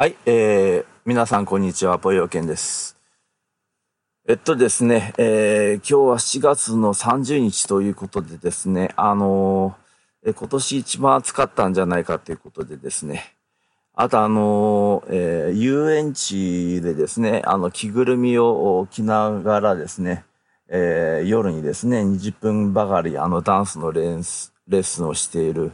はい、えー、皆さんこんにちは、ぽよけんです。えっとですね、えー、今日は7月の30日ということでですね、あのー、今年一番暑かったんじゃないかということでですね、あとあのー、えー、遊園地でですね、あの、着ぐるみを着ながらですね、えー、夜にですね、20分ばかりあのダンスのレッスンをしている、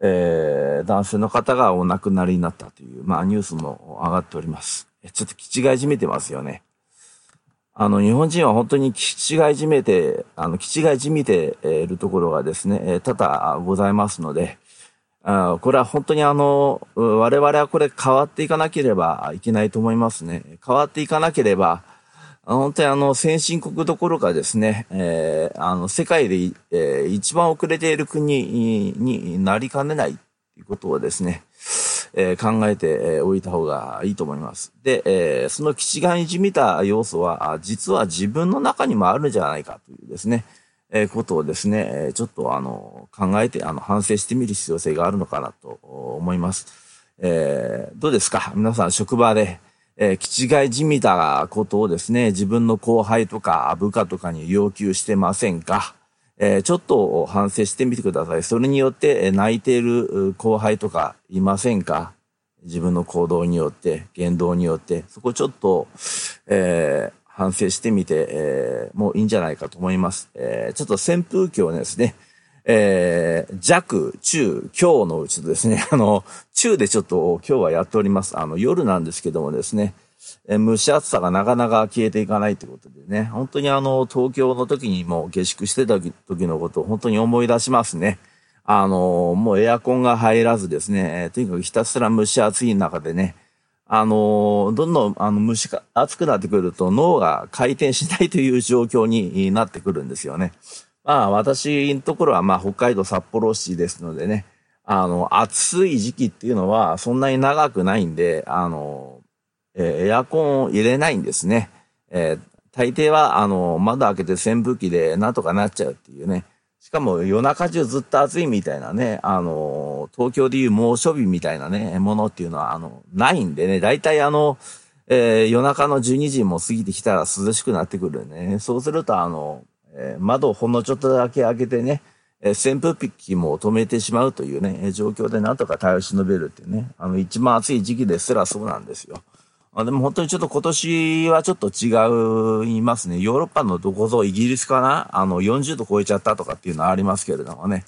えー、男性の方がお亡くなりになったという、まあニュースも上がっております。ちょっと気違いじめてますよね。あの、日本人は本当に気違いじめて、あの、気違いじめているところがですね、多々ございますので、あこれは本当にあの、我々はこれ変わっていかなければいけないと思いますね。変わっていかなければ、本当にあの、先進国どころかですね、えー、あの、世界で、えー、一番遅れている国になりかねないということをですね、えー、考えておいた方がいいと思います。で、えー、その基地がにじみた要素は、実は自分の中にもあるんじゃないかというですね、え、ことをですね、ちょっとあの、考えて、あの、反省してみる必要性があるのかなと思います。えー、どうですか？皆さん職場で、えー、気違いじみたことをですね、自分の後輩とか部下とかに要求してませんか？えー、ちょっと反省してみてください。それによって泣いている後輩とかいませんか？自分の行動によって、言動によって、そこちょっと、えー、反省してみて、えー、もういいんじゃないかと思います。えー、ちょっと扇風機をですね、えー、弱、中、強のうちですね、あの、中でちょっと今日はやっております。あの、夜なんですけどもですね、え蒸し暑さがなかなか消えていかないということでね、本当にあの、東京の時にも下宿してた時のことを本当に思い出しますね。あの、もうエアコンが入らずですね、とにかくひたすら蒸し暑い中でね、あの、どんどん、あの、蒸し、暑くなってくると脳が回転しないという状況になってくるんですよね。まあ、私のところは、まあ、北海道札幌市ですのでね、あの、暑い時期っていうのはそんなに長くないんで、あの、えー、エアコンを入れないんですね。えー、大抵は、あの、窓開けて扇風機でなんとかなっちゃうっていうね。しかも夜中中ずっと暑いみたいなね、あの、東京でいう猛暑日みたいなね、ものっていうのは、あの、ないんでね、大体あの、えー、夜中の12時も過ぎてきたら涼しくなってくるね。そうすると、あの、え、窓をほんのちょっとだけ開けてね、え、扇風機も止めてしまうというね、状況でなんとか耐え忍べるっていうね、あの、一番暑い時期ですらそうなんですよ。あでも本当にちょっと今年はちょっと違いますね。ヨーロッパのどこぞイギリスかな？あの、40度超えちゃったとかっていうのはありますけれどもね。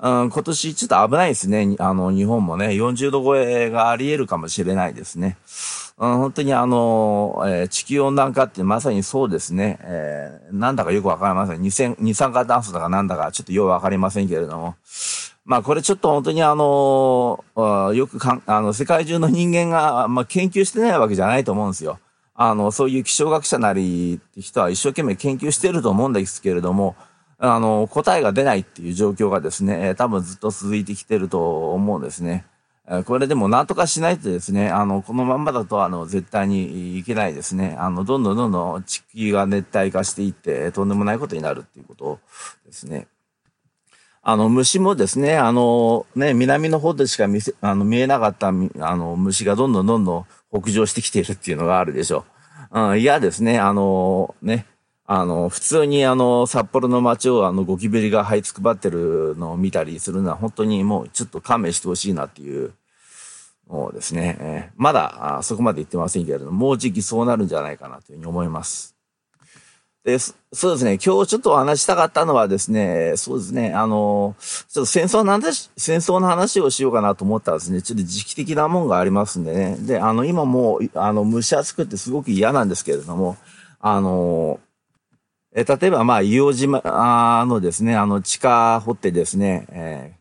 うん、今年ちょっと危ないですね。あの、日本もね、40度超えがあり得るかもしれないですね。うん、本当にあの、えー、地球温暖化ってまさにそうですね。えー、なんだかよくわかりません。二酸二酸化炭素だかなんだかちょっとよくわかりませんけれども。まあこれちょっと本当にあの、よくかん、あの、世界中の人間が、まあ研究してないわけじゃないと思うんですよ。あの、そういう気象学者なりって人は一生懸命研究してると思うんですけれども、あの、答えが出ないっていう状況がですね、多分ずっと続いてきてると思うんですね。これでも何とかしないとですね、あの、このまんまだと、あの、絶対にいけないですね。あの、どんどんどんどん地球が熱帯化していって、とんでもないことになるっていうことですね。あの、虫もですね、あの、ね、南の方でしか見せ、あの、見えなかった、あの、虫がどんどんどんどん北上してきているっていうのがあるでしょう。うん、いやですね、あの、ね、あの、普通にあの、札幌の街をあの、ゴキブリが這いつくばってるのを見たりするのは本当にもうちょっと勘弁してほしいなっていうのですね、えー、まだあそこまで言ってませんけれども、もうじきそうなるんじゃないかなというふうに思います。で、そうですね、今日ちょっとお話したかったのはですね、そうですね、あの、ちょっと戦争の話、戦争の話をしようかなと思ったらですね、ちょっと時期的なもんがありますんでね。で、あの、今もう、あの、蒸し暑くてすごく嫌なんですけれども、あの、え例えば、まあ、硫黄島のですね、あの、地下掘ってですね、え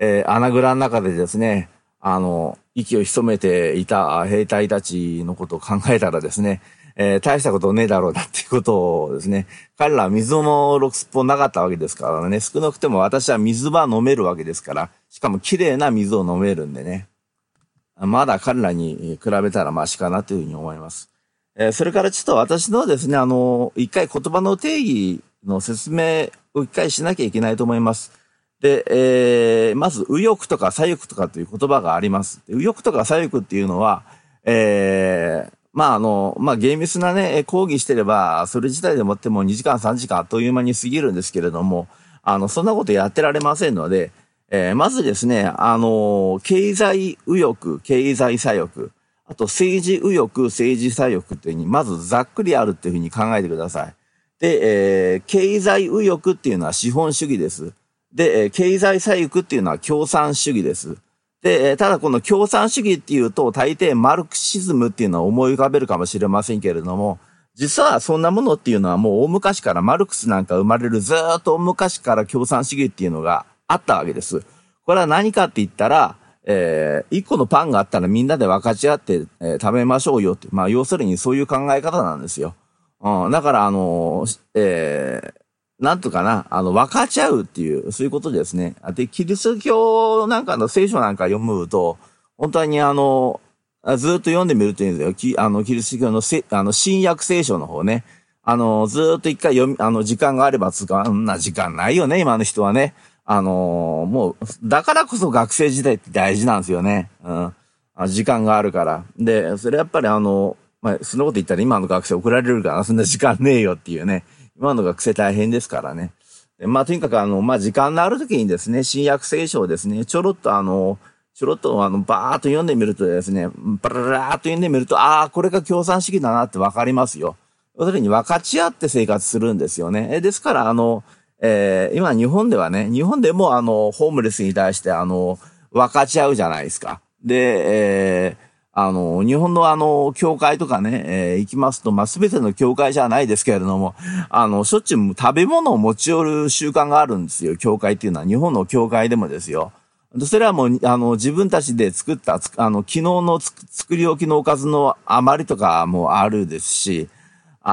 ー、えー、穴蔵の中でですね、あの、息を潜めていた兵隊たちのことを考えたらですね、えー、大したことねえだろうなっていうことをですね、彼らは水のろくすっぽなかったわけですからね、少なくても私は水は飲めるわけですから、しかも綺麗な水を飲めるんでね、まだ彼らに比べたらマシかなというふうに思います。えー、それからちょっと私のですね、あの、一回言葉の定義の説明を一回しなきゃいけないと思います。で、えー、まず、右翼とか左翼とかという言葉があります。右翼とか左翼っていうのは、えー、まあ、あの、まあ、厳密なね、講義してれば、それ自体でもっても2時間3時間あっという間に過ぎるんですけれども、あの、そんなことやってられませんので、えー、まずですね、あの、経済右翼、経済左翼、あと政治右翼、政治左翼っていうふうに、まずざっくりあるっていうふうに考えてください。で、えー、経済右翼っていうのは資本主義です。で、え経済左翼っていうのは共産主義です。でえ、ただこの共産主義っていうと、大抵マルクシズムっていうのは思い浮かべるかもしれませんけれども、実はそんなものっていうのはもう大昔からマルクスなんか生まれるずっと大昔から共産主義っていうのがあったわけです。これは何かって言ったら、えー、一個のパンがあったらみんなで分かち合って、えー、食べましょうよって。まあ、要するにそういう考え方なんですよ。うん、だから、あのー、えー、なんとかな、あの、分かち合うっていう、そういうことですね。で、キリスト教なんかの聖書なんか読むと、本当にあの、ずっと読んでみるといいんですよ。あの、キリスト教のせあの新約聖書の方ね。あの、ずっと一回読み、あの、時間があればつか、んな時間ないよね、今の人はね。あのもう、だからこそ学生時代って大事なんですよね。うん。時間があるから。で、それやっぱりあの、まあ、そんなこと言ったら今の学生怒られるから、そんな時間ねえよっていうね。今の学生大変ですからね。まあ、とにかくあの、まあ、時間のある時にですね、新約聖書をですね、ちょろっとあの、ちょろっとあの、バーっと読んでみるとですね、バララーっと読んでみると、ああ、これが共産主義だなってわかりますよ。要するに分かち合って生活するんですよね。ですから、あの、えー、今日本ではね、日本でもあの、ホームレスに対してあの、分かち合うじゃないですか。で、えー、あの、日本のあの、教会とかね、えー、行きますと、まあ、すべての教会じゃないですけれども、あの、しょっちゅう食べ物を持ち寄る習慣があるんですよ、教会っていうのは。日本の教会でもですよ。それはもう、あの、自分たちで作った、あの、昨日の作り置きのおかずの余りとかもあるですし、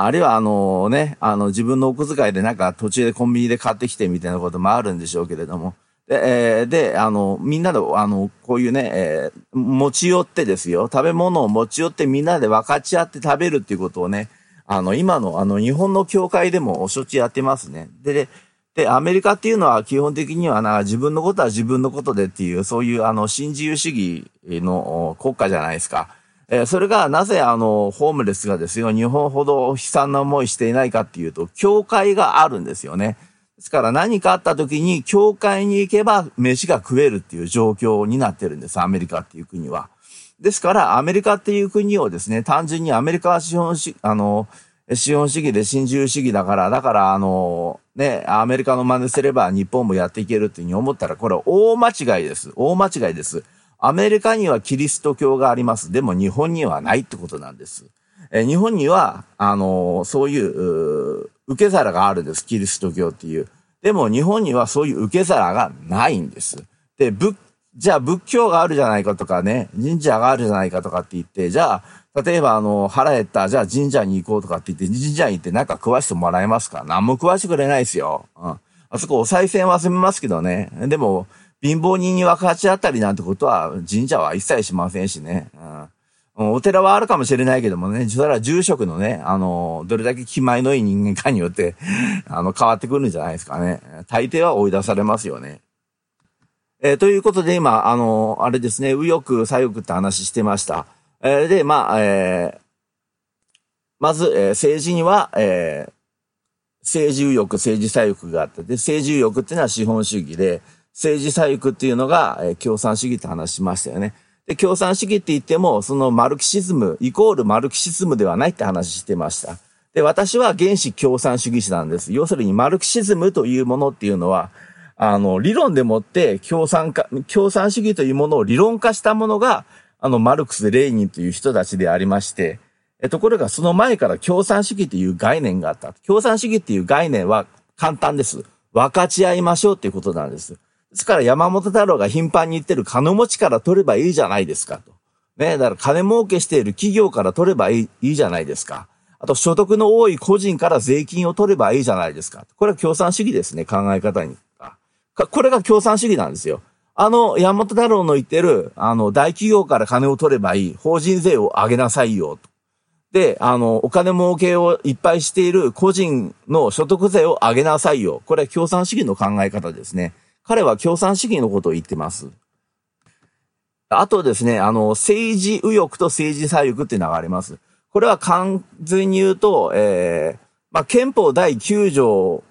あるいはあのね、あの、自分のお小遣いでなんか途中でコンビニで買ってきてみたいなこともあるんでしょうけれども、で、えー、で、あの、みんなで、あの、こういうね、えー、持ち寄ってですよ、食べ物を持ち寄ってみんなで分かち合って食べるっていうことをね、あの、今の、あの、日本の教会でもしょっちやってますね。で、で、で、アメリカっていうのは基本的にはな、自分のことは自分のことでっていう、そういう、あの、新自由主義の国家じゃないですか。えー、それがなぜあの、ホームレスがですよ、日本ほど悲惨な思いしていないかっていうと、教会があるんですよね。ですから何かあった時に、教会に行けば飯が食えるっていう状況になってるんです、アメリカっていう国は。ですから、アメリカっていう国をですね、単純にアメリカは資本主義、あの、資本主義で新自由主義だから、だから、あの、ね、アメリカの真似すれば日本もやっていけるっていうふうに思ったら、これは大間違いです。大間違いです。アメリカにはキリスト教があります。でも日本にはないってことなんです。え日本には、あの、そういう、受け皿があるんです。キリスト教っていう。でも日本にはそういう受け皿がないんです。で、仏、じゃあ仏教があるじゃないかとかね、神社があるじゃないかとかって言って、じゃあ、例えばあの、腹減った、じゃあ神社に行こうとかって言って、神社に行ってなんか食わしてもらえますか？何も食わしてくれないですよ。うん。あそこお賽銭は済みますけどね。でも、貧乏人に分かち合ったりなんてことは神社は一切しませんしね。うんお寺はあるかもしれないけどもね、それは住職のね、あの、どれだけ気前のいい人間かによって、あの、変わってくるんじゃないですかね。大抵は追い出されますよね。えー、ということで今、あの、あれですね、右翼、左翼って話してました。えー、で、まあ、えー、まず、え、政治には、え、政治右翼、政治左翼があって、で、政治右翼っていうのは資本主義で、政治左翼っていうのが、えー、共産主義って話しましたよね。で、共産主義って言っても、そのマルクシズム、イコールマルクシズムではないって話してました。で、私は原始共産主義者なんです。要するにマルクシズムというものっていうのは、あの、理論でもって共産化、共産主義というものを理論化したものが、あの、マルクス・レーニンという人たちでありまして、えところがその前から共産主義という概念があった。共産主義っていう概念は簡単です。分かち合いましょうっていうことなんです。ですから山本太郎が頻繁に言ってる金持ちから取ればいいじゃないですかと。ね、だから金儲けしている企業から取ればいいいいじゃないですか。あと所得の多い個人から税金を取ればいいじゃないですか。これは共産主義ですね、考え方に。これが共産主義なんですよ。あの、山本太郎の言ってる、あの、大企業から金を取ればいい、法人税を上げなさいよ。とで、あの、お金儲けをいっぱいしている個人の所得税を上げなさいよ。これは共産主義の考え方ですね。彼は共産主義のことを言ってます。あとですね、あの、政治右翼と政治左翼っていうのがあります。これは完全に言うと、えー、まあ、憲法第9条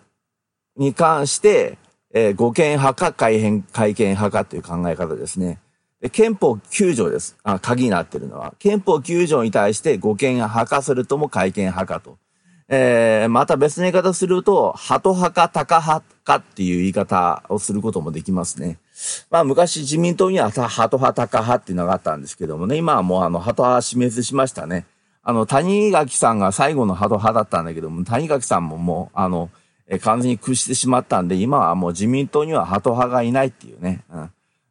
に関して、えー、護憲派か改変、改憲派かっていう考え方ですね。で憲法9条です。あ鍵になってるのは。憲法9条に対して護憲派かそれとも改憲派かと。えー、また別の言い方すると、鳩派か鷹派かっていう言い方をすることもできますね。まあ昔自民党には鳩派鷹派っていうのがあったんですけどもね、今はもうあの鳩派死滅しましたね。あの、谷垣さんが最後の鳩派だったんだけども、谷垣さんももう、あの、え完全に屈してしまったんで、今はもう自民党には鳩派がいないっていうね。うん、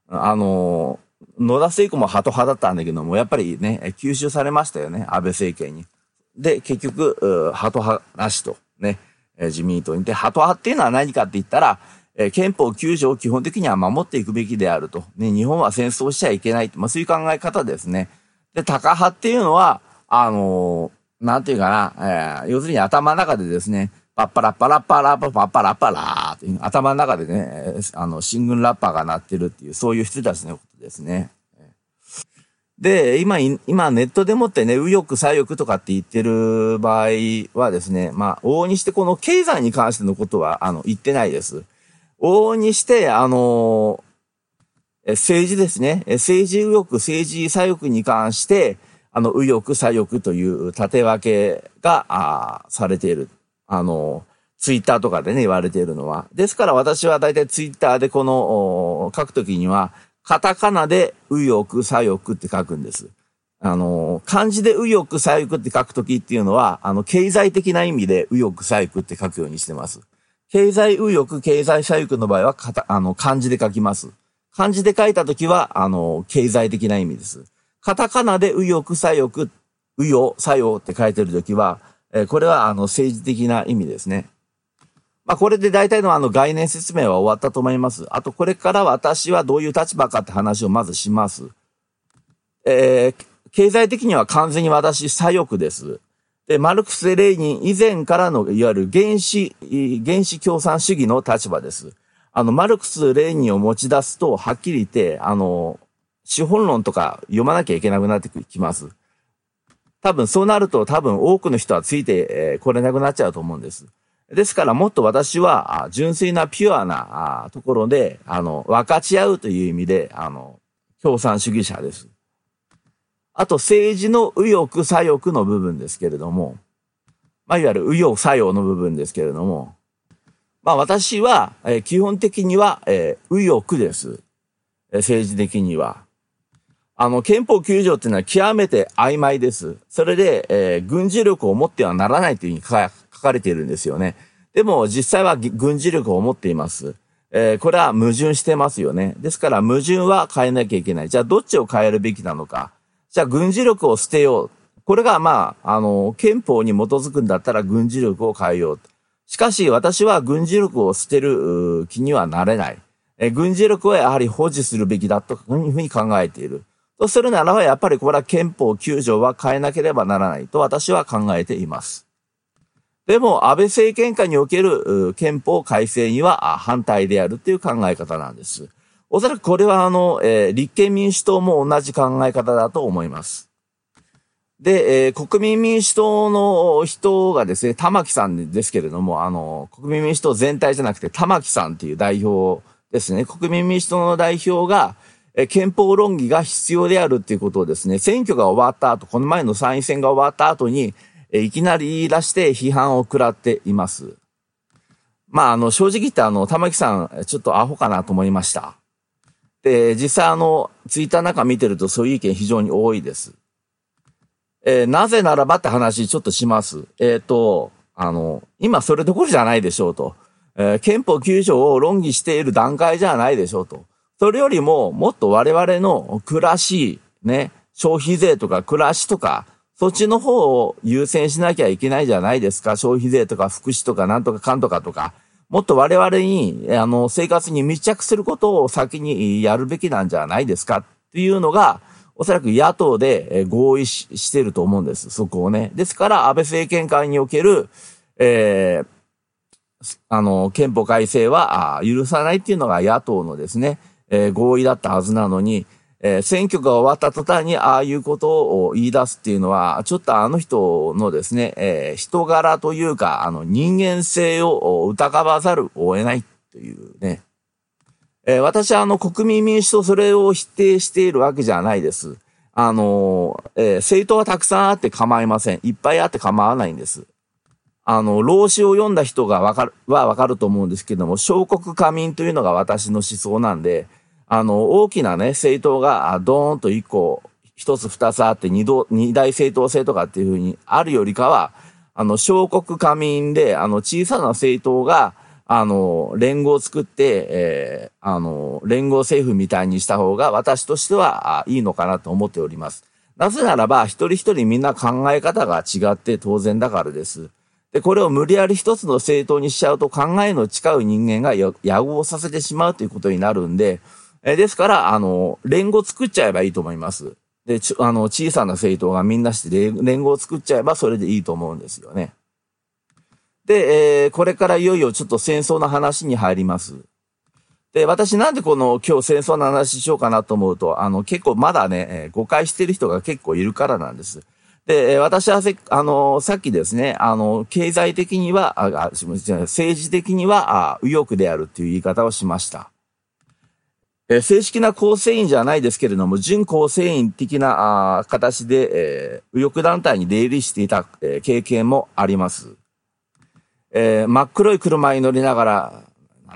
あの野田聖子も鳩派だったんだけども、やっぱりね、吸収されましたよね、安倍政権に。で、結局、鳩派なしと、ね、自民党に。で、鳩派っていうのは何かって言ったら、え憲法9条を基本的には守っていくべきであると。ね、日本は戦争しちゃいけないと。まあ、そういう考え方ですね。で、タカ派っていうのは、あのー、なんていうかな、えー、要するに頭の中でですね、パッパラッパラッパラッパパッパラッパラーっていう頭の中でね、あの、シングルラッパーが鳴ってるっていう、そういう人たちのことですね。で、今、今ネットでもってね、右翼左翼とかって言ってる場合はですね、まあ、往々にしてこの経済に関してのことは、あの、言ってないです。往々にして、あの政治ですね。政治右翼、政治左翼に関して、あの、右翼、左翼という縦分けが、あされている。あの、ツイッターとかでね、言われているのは。ですから私は大体ツイッターでこの、書くときには、カタカナで右翼、左翼って書くんです。あの、漢字で右翼、左翼って書くときっていうのは、あの、経済的な意味で右翼、左翼って書くようにしてます。経済右翼、経済左翼の場合は、かたあの、漢字で書きます。漢字で書いたときは、あの、経済的な意味です。カタカナで右翼、左翼、右翼、左翼って書いてるときは、えこれはあの政治的な意味ですね。まあこれで大体のあの概念説明は終わったと思います。あとこれから私はどういう立場かって話をまずします。えー、経済的には完全に私左翼です。で、マルクス・レーニン以前からのいわゆる原始、原始共産主義の立場です。あの、マルクス・レーニンを持ち出すと、はっきり言って、あの、資本論とか読まなきゃいけなくなってきます。多分そうなると多分多くの人はついてこれなくなっちゃうと思うんです。ですからもっと私は純粋なピュアなところで、あの、分かち合うという意味で、あの、共産主義者です。あと政治の右翼左翼の部分ですけれども、まあ、いわゆる右翼左翼の部分ですけれども、まあ私は、え基本的には、え右翼です。え政治的には。あの、憲法9条っていうのは極めて曖昧です。それで、えー、軍事力を持ってはならないというふうに書かれているんですよね。でも、実際は軍事力を持っています。えー、これは矛盾してますよね。ですから、矛盾は変えなきゃいけない。じゃあ、どっちを変えるべきなのか。じゃあ、軍事力を捨てよう。これが、まあ、あの、憲法に基づくんだったら軍事力を変えよう。しかし、私は軍事力を捨てる気にはなれない。え軍事力はやはり保持するべきだというふうに考えている。とするならば、やっぱりこれは憲法9条は変えなければならないと私は考えています。でも、安倍政権下における憲法改正には反対であるという考え方なんです。おそらくこれはあの、えー、立憲民主党も同じ考え方だと思います。で、えー、国民民主党の人がですね、玉木さんですけれども、あの、国民民主党全体じゃなくて玉木さんっていう代表ですね、国民民主党の代表が、え憲法論議が必要であるっていうことをですね、選挙が終わった後、この前の参院選が終わった後に、えいきなり言い出して批判を食らっています。まあ、あの、正直言ってあの、玉木さん、ちょっとアホかなと思いました。で、実際あの、ツイッターなんか見てるとそういう意見非常に多いです。えー、なぜならばって話ちょっとします。えっ、ー、と、あの、今それどころじゃないでしょうと。えー、憲法9条を論議している段階じゃないでしょうと。それよりも、もっと我々の暮らし、ね、消費税とか暮らしとか、そっちの方を優先しなきゃいけないじゃないですか。消費税とか福祉とかなんとかかんとかとか。もっと我々に、あの、生活に密着することを先にやるべきなんじゃないですかっていうのが、おそらく野党で合意してると思うんです。そこをね。ですから、安倍政権会における、えー、あの、憲法改正は許さないっていうのが野党のですね、えー、合意だったはずなのに、えー、選挙が終わった途端にああいうことを言い出すっていうのは、ちょっとあの人のですね、えー、人柄というか、あの人間性を疑わざるを得ないというね。えー、私はあの国民民主党それを否定しているわけじゃないです。あの、えー、政党はたくさんあって構いません。いっぱいあって構わないんです。あの、老子を読んだ人がわかる、はわかると思うんですけども、小国家民というのが私の思想なんで、あの、大きなね、政党がドーンと一個、一つ二つあって二度、二大政党制とかっていうふうにあるよりかは、あの、小国家民で、あの、小さな政党が、あの、連合を作って、えー、あの、連合政府みたいにした方が私としてはいいのかなと思っております。なぜならば、一人一人みんな考え方が違って当然だからです。で、これを無理やり一つの政党にしちゃうと考えの違う人間が野合させてしまうということになるんで、えですから、あの、連合作っちゃえばいいと思います。で、ちあの、小さな政党がみんなして連合を作っちゃえばそれでいいと思うんですよね。で、えー、これからいよいよちょっと戦争の話に入ります。で、私なんでこの今日戦争の話しようかなと思うと、あの、結構まだね、えー、誤解してる人が結構いるからなんです。で、私はせ、あの、さっきですね、あの、経済的には、あ、すみません、政治的には、あ右翼であるっていう言い方をしました。えー、正式な構成員じゃないですけれども、準構成員的なあ形で、えー、右翼団体に出入りしていた、えー、経験もあります。えー、真っ黒い車に乗りながら、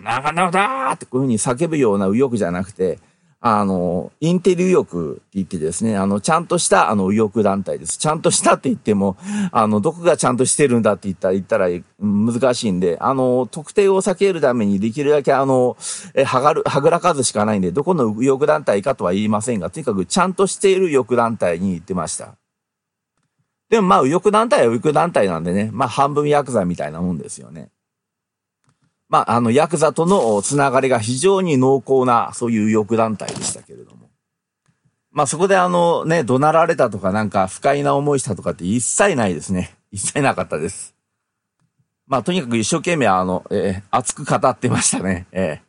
なかなかだーってこういうふうに叫ぶような右翼じゃなくて、あの、インテリ右翼って言ってですね、あの、ちゃんとした、あの、右翼団体です。ちゃんとしたって言っても、あの、どこがちゃんとしてるんだって言ったら、言ったら難しいんで、あの、特定を避けるためにできるだけ、あの、え、はがる、はぐらかずしかないんで、どこの右翼団体かとは言いませんが、とにかくちゃんとしている右翼団体に行ってました。でもまあ、右翼団体は右翼団体なんでね、まあ、半分ヤクザみたいなもんですよね。まあ、あの、ヤクザとのつながりが非常に濃厚な、そういう右翼団体でしたけれども。まあ、そこであの、ね、怒鳴られたとかなんか不快な思いしたとかって一切ないですね。一切なかったです。まあ、とにかく一生懸命あの、えー、熱く語ってましたね。え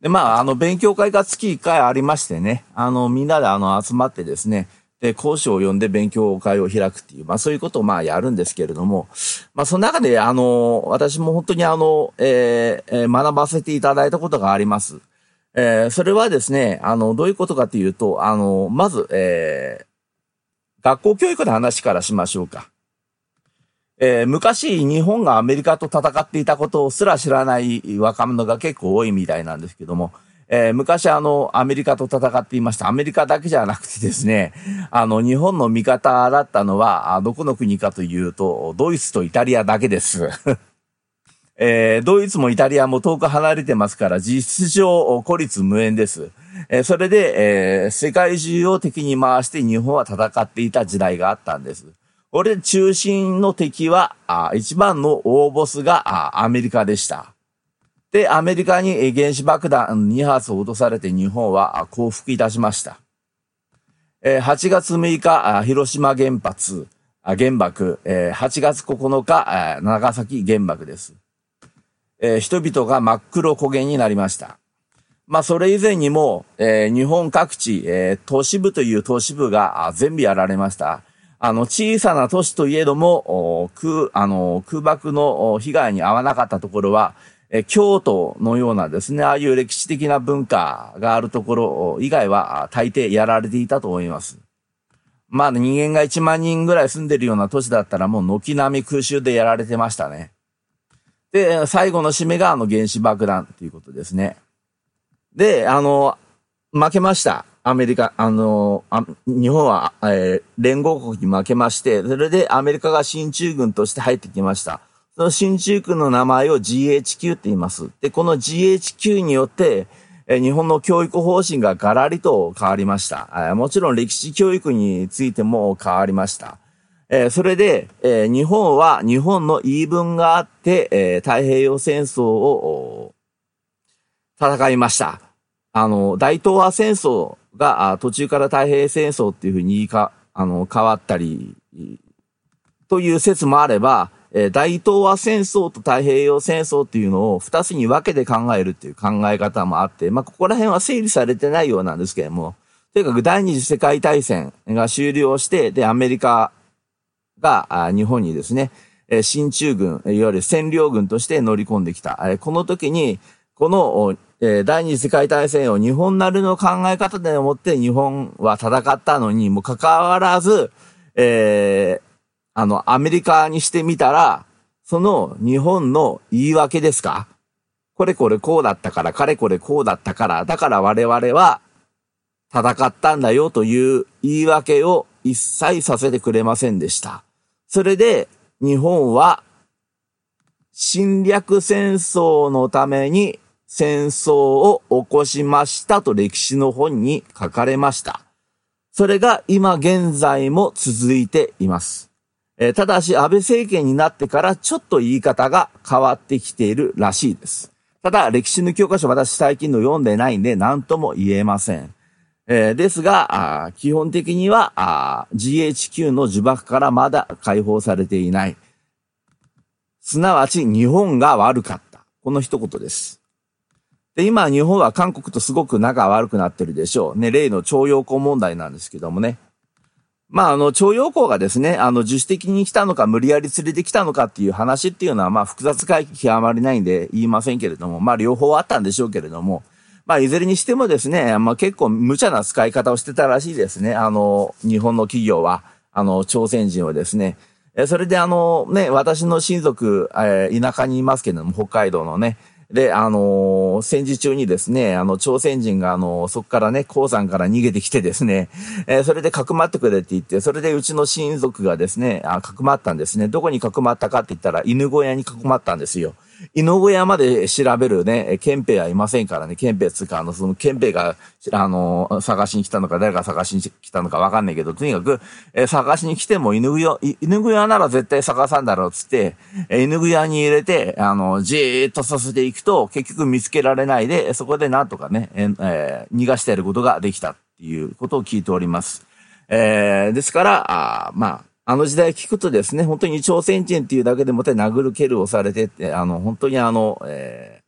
ー、で、まあ、あの、勉強会が月1回ありましてね、あの、みんなであの、集まってですね、で、講師を呼んで勉強会を開くっていう、まあそういうことをまあやるんですけれども、まあその中であの、私も本当にあの、えー、学ばせていただいたことがあります。えー、それはですね、あの、どういうことかというと、あの、まず、えー、学校教育の話からしましょうか。えー、昔日本がアメリカと戦っていたことをすら知らない若者が結構多いみたいなんですけども、えー、昔あの、アメリカと戦っていました。アメリカだけじゃなくてですね、あの、日本の味方だったのは、どこの国かというと、ドイツとイタリアだけです。えー、ドイツもイタリアも遠く離れてますから、実質上孤立無縁です。えー、それで、えー、世界中を敵に回して日本は戦っていた時代があったんです。これ中心の敵は、あ一番の大ボスがあアメリカでした。で、アメリカに原子爆弾2発を落とされて日本は降伏いたしました。8月6日、広島原発、原爆、8月9日、長崎原爆です。人々が真っ黒焦げになりました。まあ、それ以前にも、日本各地、都市部という都市部が全部やられました。あの、小さな都市といえども、空、あの、空爆の被害に遭わなかったところは、え京都のようなですね、ああいう歴史的な文化があるところ以外は大抵やられていたと思います。まあ人間が1万人ぐらい住んでるような都市だったらもう軒並み空襲でやられてましたね。で、最後の締めがあの原子爆弾ということですね。で、あの、負けました。アメリカ、あの、あ日本は、えー、連合国に負けまして、それでアメリカが進駐軍として入ってきました。その新中区の名前を GHQ って言います。で、この GHQ によって、え日本の教育方針がガラリと変わりました。もちろん歴史教育についても変わりました。えそれで、え日本は日本の言い分があって、え太平洋戦争を戦いました。あの、大東亜戦争が途中から太平洋戦争っていうふうにか、あの、変わったり、という説もあれば、えー、大東亜戦争と太平洋戦争っていうのを二つに分けて考えるっていう考え方もあって、まあ、ここら辺は整理されてないようなんですけれども、とにかく第二次世界大戦が終了して、で、アメリカが日本にですね、進駐軍、いわゆる占領軍として乗り込んできた。この時に、この第二次世界大戦を日本なりの考え方でもって日本は戦ったのにもかかわらず、えー、あの、アメリカにしてみたら、その日本の言い訳ですか？これこれこうだったから、かれこれこうだったから、だから我々は戦ったんだよという言い訳を一切させてくれませんでした。それで日本は侵略戦争のために戦争を起こしましたと歴史の本に書かれました。それが今現在も続いています。え、ただし安倍政権になってからちょっと言い方が変わってきているらしいです。ただ歴史の教科書私最近の読んでないんで何とも言えません。え、ですが、基本的には GHQ の呪縛からまだ解放されていない。すなわち日本が悪かった。この一言です。で、今日本は韓国とすごく仲悪くなってるでしょう。ね、例の徴用工問題なんですけどもね。まあ、あの、徴用工がですね、あの、自主的に来たのか、無理やり連れてきたのかっていう話っていうのは、まあ、複雑回帰極まりないんで言いませんけれども、まあ、両方あったんでしょうけれども、まあ、いずれにしてもですね、まあ、結構無茶な使い方をしてたらしいですね。あの、日本の企業は、あの、朝鮮人をですね。え、それであの、ね、私の親族、えー、田舎にいますけれども、北海道のね、で、あの、戦時中にですね、あの、朝鮮人が、あの、そこからね、鉱山から逃げてきてですね、えー、それでかくまってくれって言って、それでうちの親族がですね、あ、かくまったんですね。どこにかくまったかって言ったら、犬小屋にかくまったんですよ。犬小屋まで調べるね、憲兵はいませんからね、憲兵つうか、あの、その憲兵が、あの、探しに来たのか、誰が探しに来たのかわかんないけど、とにかく、え探しに来ても犬小屋、犬小屋なら絶対探さんだろうつって、犬小屋に入れて、あの、じーっとさせていくと、結局見つけられないで、そこでなんとかね、ええー、逃がしてやることができたっていうことを聞いております。えー、ですから、あまあ、あの時代聞くとですね、本当に朝鮮人っていうだけでもって殴る蹴るをされてって、あの、本当にあの、え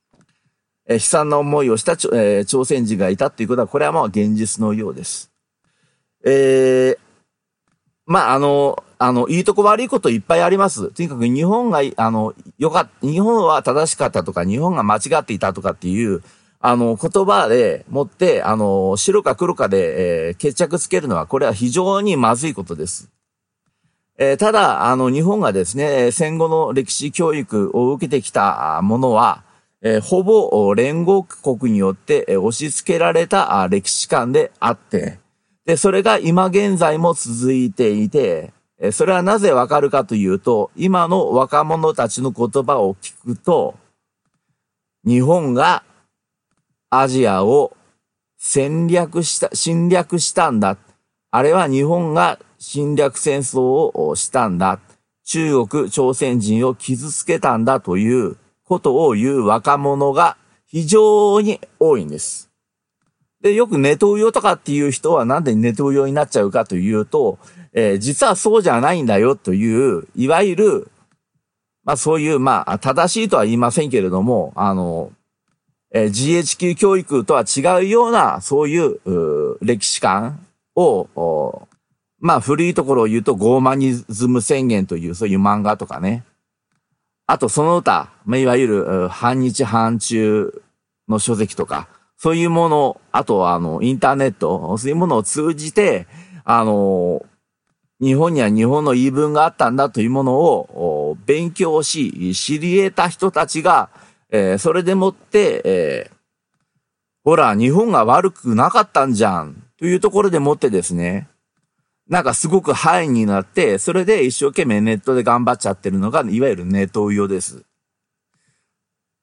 ー、悲惨な思いをした、えー、朝鮮人がいたっていうことは、これはまあ現実のようです。えー、まあ、あの、あの、いいとこ悪いこといっぱいあります。とにかく日本が、あの、よかった、日本は正しかったとか、日本が間違っていたとかっていう、あの、言葉でもって、あの、白か黒かで、えー、決着つけるのは、これは非常にまずいことです。えー、ただ、あの、日本がですね、戦後の歴史教育を受けてきたものは、えー、ほぼ連合国によって押し付けられた歴史観であって、で、それが今現在も続いていて、それはなぜわかるかというと、今の若者たちの言葉を聞くと、日本がアジアを戦略した、侵略したんだ。あれは日本が侵略戦争をしたんだ。中国、朝鮮人を傷つけたんだということを言う若者が非常に多いんです。で、よくネトウヨとかっていう人はなんでネトウヨになっちゃうかというと、えー、実はそうじゃないんだよという、いわゆる、まあそういう、まあ正しいとは言いませんけれども、あの、えー、GHQ 教育とは違うような、そういうう歴史観を、まあ古いところを言うと、ゴーマニズム宣言というそういう漫画とかね。あとその他、まあ、いわゆる反日反中の書籍とか、そういうもの、あとはあの、インターネット、そういうものを通じて、あの、日本には日本の言い分があったんだというものを勉強し、知り得た人たちが、えー、それでもって、えー、ほら、日本が悪くなかったんじゃん、というところでもってですね、なんかすごく範囲になって、それで一生懸命ネットで頑張っちゃってるのが、いわゆるネトウヨです。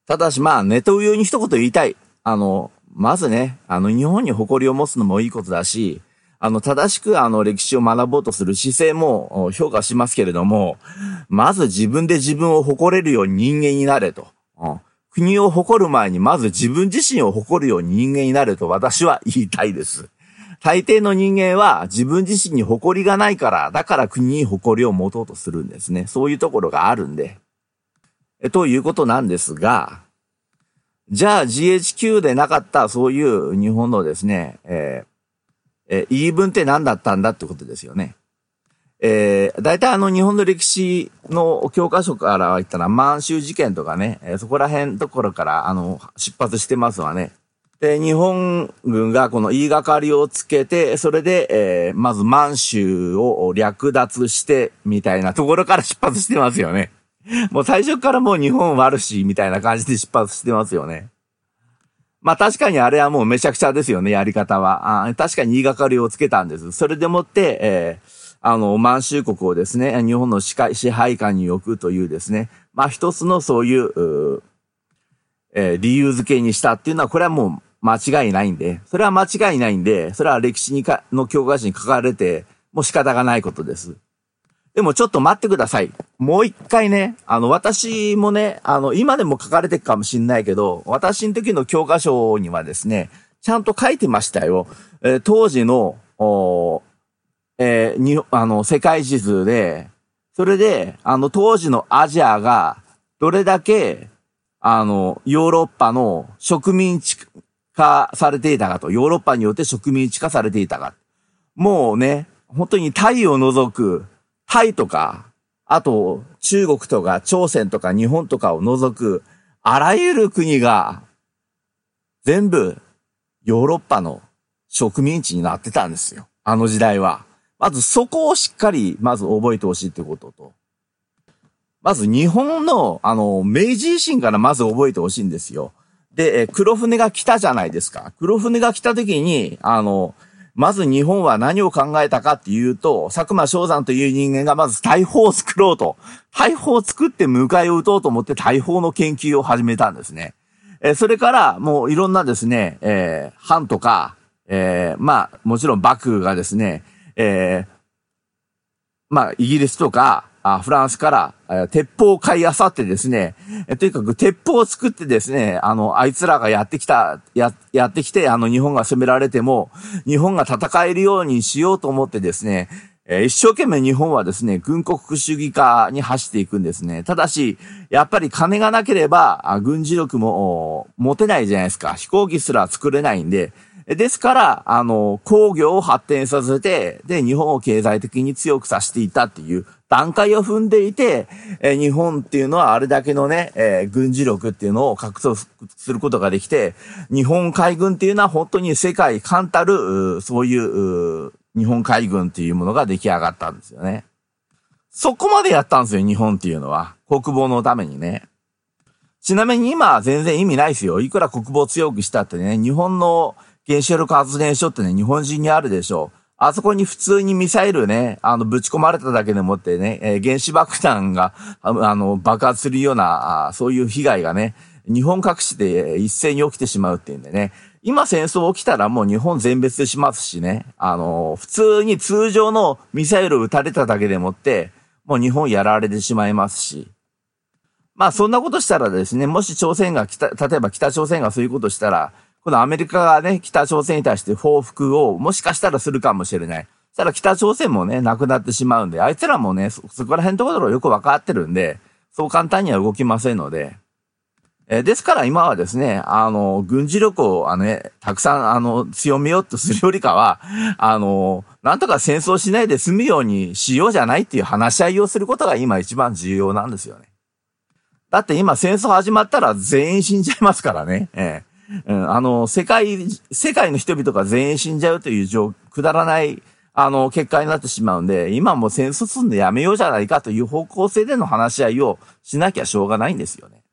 ただしまあ、ネトウヨに一言言いたい。あの、まずね、あの、日本に誇りを持つのもいいことだし、あの、正しくあの、歴史を学ぼうとする姿勢も評価しますけれども、まず自分で自分を誇れるように人間になれと。国を誇る前にまず自分自身を誇るように人間になれと私は言いたいです。大抵の人間は自分自身に誇りがないから、だから国に誇りを持とうとするんですね。そういうところがあるんで。えということなんですが、じゃあ GHQ でなかったそういう日本のですね、えー、え、言い分って何だったんだってことですよね。えー、大体あの日本の歴史の教科書から言ったら満州事件とかね、え、そこら辺ところからあの出発してますわね。で、日本軍がこの言いがかりをつけて、それで、えー、まず満州を略奪してみたいなところから出発してますよね。もう最初からもう日本悪し、みたいな感じで出発してますよね。まあ確かにあれはもうめちゃくちゃですよね、やり方は。あ確かに言いがかりをつけたんです。それでもって、えーあの、満州国をですね、日本の支配下に置くというですね、まあ一つのそういう、うえー、理由付けにしたっていうのは、これはもう間違いないんで、それは間違いないんで、それは歴史にかの教科書に書かれて、もう仕方がないことです。でもちょっと待ってください。もう一回ね、あの、私もね、あの、今でも書かれてるかもしんないけど、私の時の教科書にはですね、ちゃんと書いてましたよ。えー、当時の、おえー、に、あの、世界地図で、それで、あの、当時のアジアが、どれだけ、あの、ヨーロッパの植民地化されていたかと、ヨーロッパによって植民地化されていたか。もうね、本当にタイを除く、タイとか、あと、中国とか朝鮮とか日本とかを除く、あらゆる国が、全部、ヨーロッパの植民地になってたんですよ。あの時代は。まずそこをしっかり、まず覚えてほしいってことと。まず日本の、あの、明治維新からまず覚えてほしいんですよ。で、黒船が来たじゃないですか。黒船が来た時に、あの、まず日本は何を考えたかっていうと、佐久間昌山という人間がまず大砲を作ろうと。大砲を作って迎えを撃とうと思って大砲の研究を始めたんですね。えそれからもういろんなですね、えー、藩とか、えー、まあ、もちろん幕府がですね、えー、まあ、イギリスとか、あフランスから、えー、鉄砲を買い漁ってですね、えー、とにかく鉄砲を作ってですね、あの、あいつらがやってきた、や、やってきて、あの、日本が攻められても、日本が戦えるようにしようと思ってですね、えー、一生懸命日本はですね、軍国主義化に走っていくんですね。ただし、やっぱり金がなければ、軍事力も持てないじゃないですか。飛行機すら作れないんで、ですから、あの、工業を発展させて、で、日本を経済的に強くさせていたっていう段階を踏んでいて、え日本っていうのはあれだけのね、えー、軍事力っていうのを獲得することができて、日本海軍っていうのは本当に世界冠たる、そういう日本海軍っていうものが出来上がったんですよね。そこまでやったんですよ、日本っていうのは。国防のためにね。ちなみに今は全然意味ないですよ。いくら国防強くしたってね、日本の原子力発電所ってね、日本人にあるでしょう。あそこに普通にミサイルね、あの、ぶち込まれただけでもってね、えー、原子爆弾が、あの、爆発するような、そういう被害がね、日本各地で一斉に起きてしまうっていうんでね、今戦争起きたらもう日本全滅しますしね、あの、普通に通常のミサイル撃たれただけでもって、もう日本やられてしまいますし、まあそんなことしたらですね、もし朝鮮が北、例えば北朝鮮がそういうことしたら、このアメリカがね、北朝鮮に対して報復をもしかしたらするかもしれない。しただ北朝鮮もね、なくなってしまうんで、あいつらもね、そ、そこら辺のところよくわかってるんで、そう簡単には動きませんので、え、ですから今はですね、あの、軍事力を、あのね、たくさん、あの、強めようとするよりかは、あの、なんとか戦争しないで済むようにしようじゃないっていう話し合いをすることが今一番重要なんですよね。だって今戦争始まったら全員死んじゃいますからね。ええうん、あの、世界、世界の人々が全員死んじゃうという状、くだらない、あの、結果になってしまうんで、今も戦争すんでやめようじゃないかという方向性での話し合いをしなきゃしょうがないんですよね。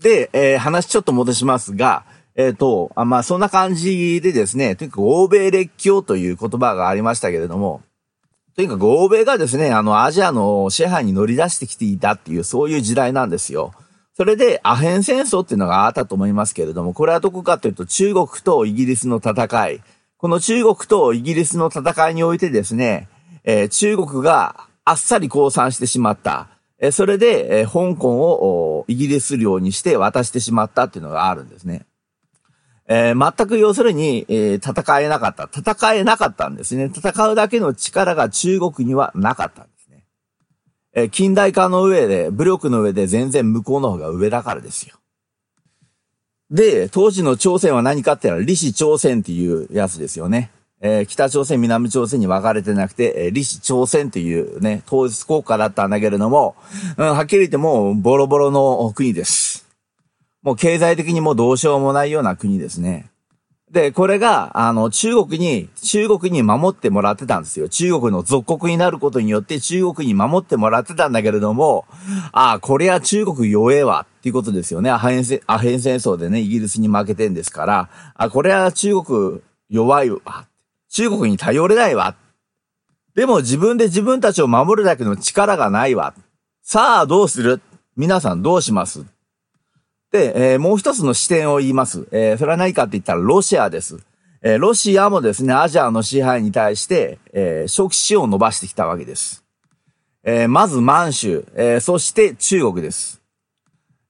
で、えー、話ちょっと戻しますが、えっ、ー、と、あまあ、そんな感じでですね、とにかく欧米列強という言葉がありましたけれども、とにかく欧米がですね、あの、アジアの支配に乗り出してきていたっていう、そういう時代なんですよ。それで、アヘン戦争っていうのがあったと思いますけれども、これはどこかというと、中国とイギリスの戦い。この中国とイギリスの戦いにおいてですね、えー、中国があっさり降参してしまった。えー、それで、えー、香港をイギリス領にして渡してしまったっていうのがあるんですね。えー、全く要するに、えー、戦えなかった。戦えなかったんですね。戦うだけの力が中国にはなかった。え、近代化の上で、武力の上で全然向こうの方が上だからですよ。で、当時の朝鮮は何かって言ったら、李氏朝鮮っていうやつですよね。えー、北朝鮮、南朝鮮に分かれてなくて、えー、李氏朝鮮っていうね、統一国家だったんだけれども、うん、はっきり言ってもうボロボロの国です。もう経済的にもどうしようもないような国ですね。で、これが、あの、中国に、中国に守ってもらってたんですよ。中国の属国になることによって中国に守ってもらってたんだけれども、ああ、これは中国弱えわ、っていうことですよね。アヘン戦アヘン戦争でね、イギリスに負けてんですから、あ、これは中国弱いわ。中国に頼れないわ。でも自分で自分たちを守るだけの力がないわ。さあ、どうする？皆さんどうします？で、えー、もう一つの視点を言います。えー、それは何かって言ったらロシアです。えー、ロシアもですね、アジアの支配に対して、えー、初期使用を伸ばしてきたわけです。えー、まず満州、えー、そして中国です。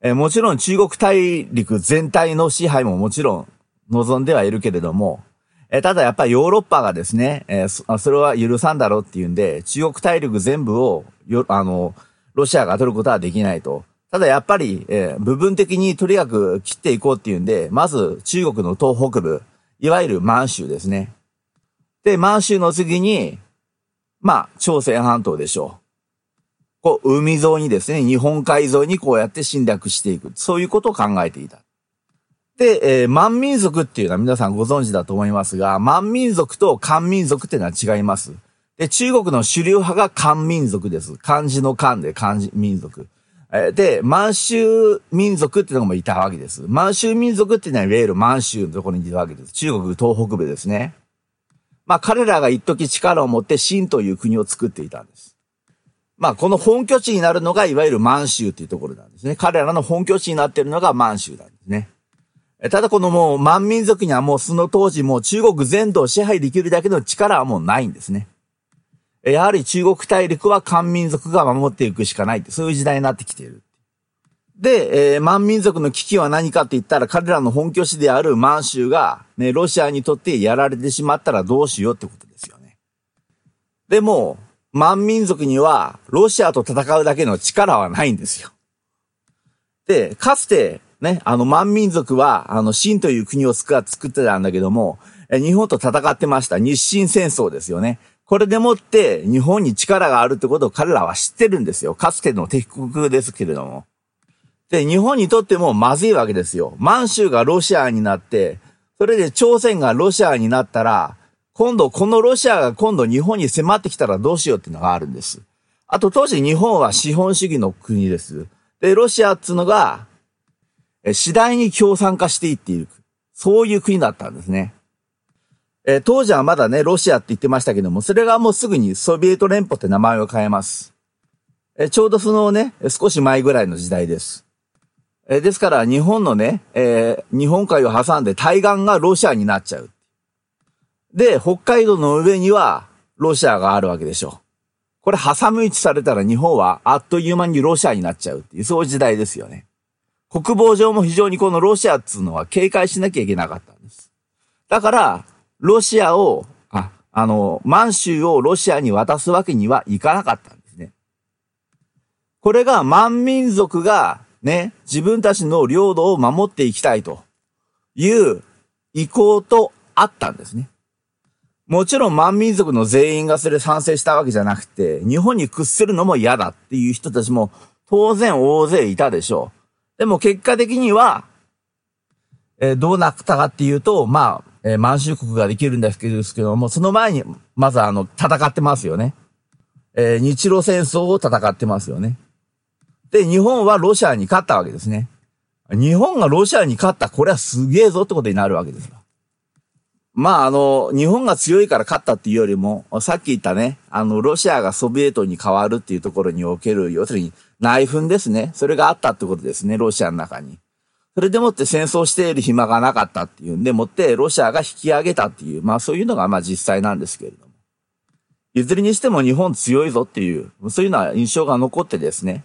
えー、もちろん中国大陸全体の支配ももちろん望んではいるけれども、え、ただやっぱりヨーロッパがですね、えー、それは許さんだろうっていうんで、中国大陸全部をよ、あの、ロシアが取ることはできないと。ただやっぱり、えー、部分的にとにかく切っていこうっていうんで、まず中国の東北部、いわゆる満州ですね。で、満州の次に、まあ、朝鮮半島でしょう。こう、海沿いにですね、日本海沿いにこうやって侵略していく。そういうことを考えていた。で、えー、満民族っていうのは皆さんご存知だと思いますが、満民族と漢民族っていうのは違います。で、中国の主流派が漢民族です。漢字の漢で漢字民族。で、満州民族っていうのもいたわけです。満州民族っていうのは、いわゆる満州のところにいたわけです。中国東北部ですね。まあ彼らが一時力を持って秦という国を作っていたんです。まあこの本拠地になるのがいわゆる満州っていうところなんですね。彼らの本拠地になっているのが満州なんですね。ただこのもう満民族にはもうその当時もう中国全土を支配できるだけの力はもうないんですね。やはり中国大陸は漢民族が守っていくしかないって、そういう時代になってきている。で、えー、満民族の危機は何かって言ったら、彼らの本拠地である満州が、ね、ロシアにとってやられてしまったらどうしようってことですよね。でも、満民族には、ロシアと戦うだけの力はないんですよ。で、かつて、ね、あの、満民族は、あの、清という国を作ってたんだけども、日本と戦ってました。日清戦争ですよね。これでもって日本に力があるってことを彼らは知ってるんですよ。かつての敵国ですけれども。で、日本にとってもまずいわけですよ。満州がロシアになって、それで朝鮮がロシアになったら、今度このロシアが今度日本に迫ってきたらどうしようっていうのがあるんです。あと当時日本は資本主義の国です。で、ロシアっていうのが、次第に共産化していっている。そういう国だったんですね。えー、当時はまだね、ロシアって言ってましたけども、それがもうすぐにソビエト連邦って名前を変えます。えー、ちょうどそのね、少し前ぐらいの時代です。えー、ですから日本のね、え日本海を挟んで対岸がロシアになっちゃう。で、北海道の上にはロシアがあるわけでしょう。これ挟む位置されたら日本はあっという間にロシアになっちゃうっていう、そういう時代ですよね。国防上も非常にこのロシアっていうのは警戒しなきゃいけなかったんです。だから、ロシアを、あ、あの、満州をロシアに渡すわけにはいかなかったんですね。これが満民族がね、自分たちの領土を守っていきたいという意向とあったんですね。もちろん満民族の全員がそれ賛成したわけじゃなくて、日本に屈するのも嫌だっていう人たちも当然大勢いたでしょう。でも結果的には、えー、どうなったかっていうと、まあ、えー、満州国ができるんですけども、その前に、まずあの、戦ってますよね。えー、日露戦争を戦ってますよね。で、日本はロシアに勝ったわけですね。日本がロシアに勝った、これはすげえぞってことになるわけですよ。まあ、あの、日本が強いから勝ったっていうよりも、さっき言ったね、あの、ロシアがソビエトに変わるっていうところにおける、要するに内紛ですね。それがあったってことですね、ロシアの中に。それでもって戦争している暇がなかったっていうんでもってロシアが引き上げたっていう、まあそういうのがまあ実際なんですけれども。いずれにしても日本強いぞっていう、そういうような印象が残ってですね。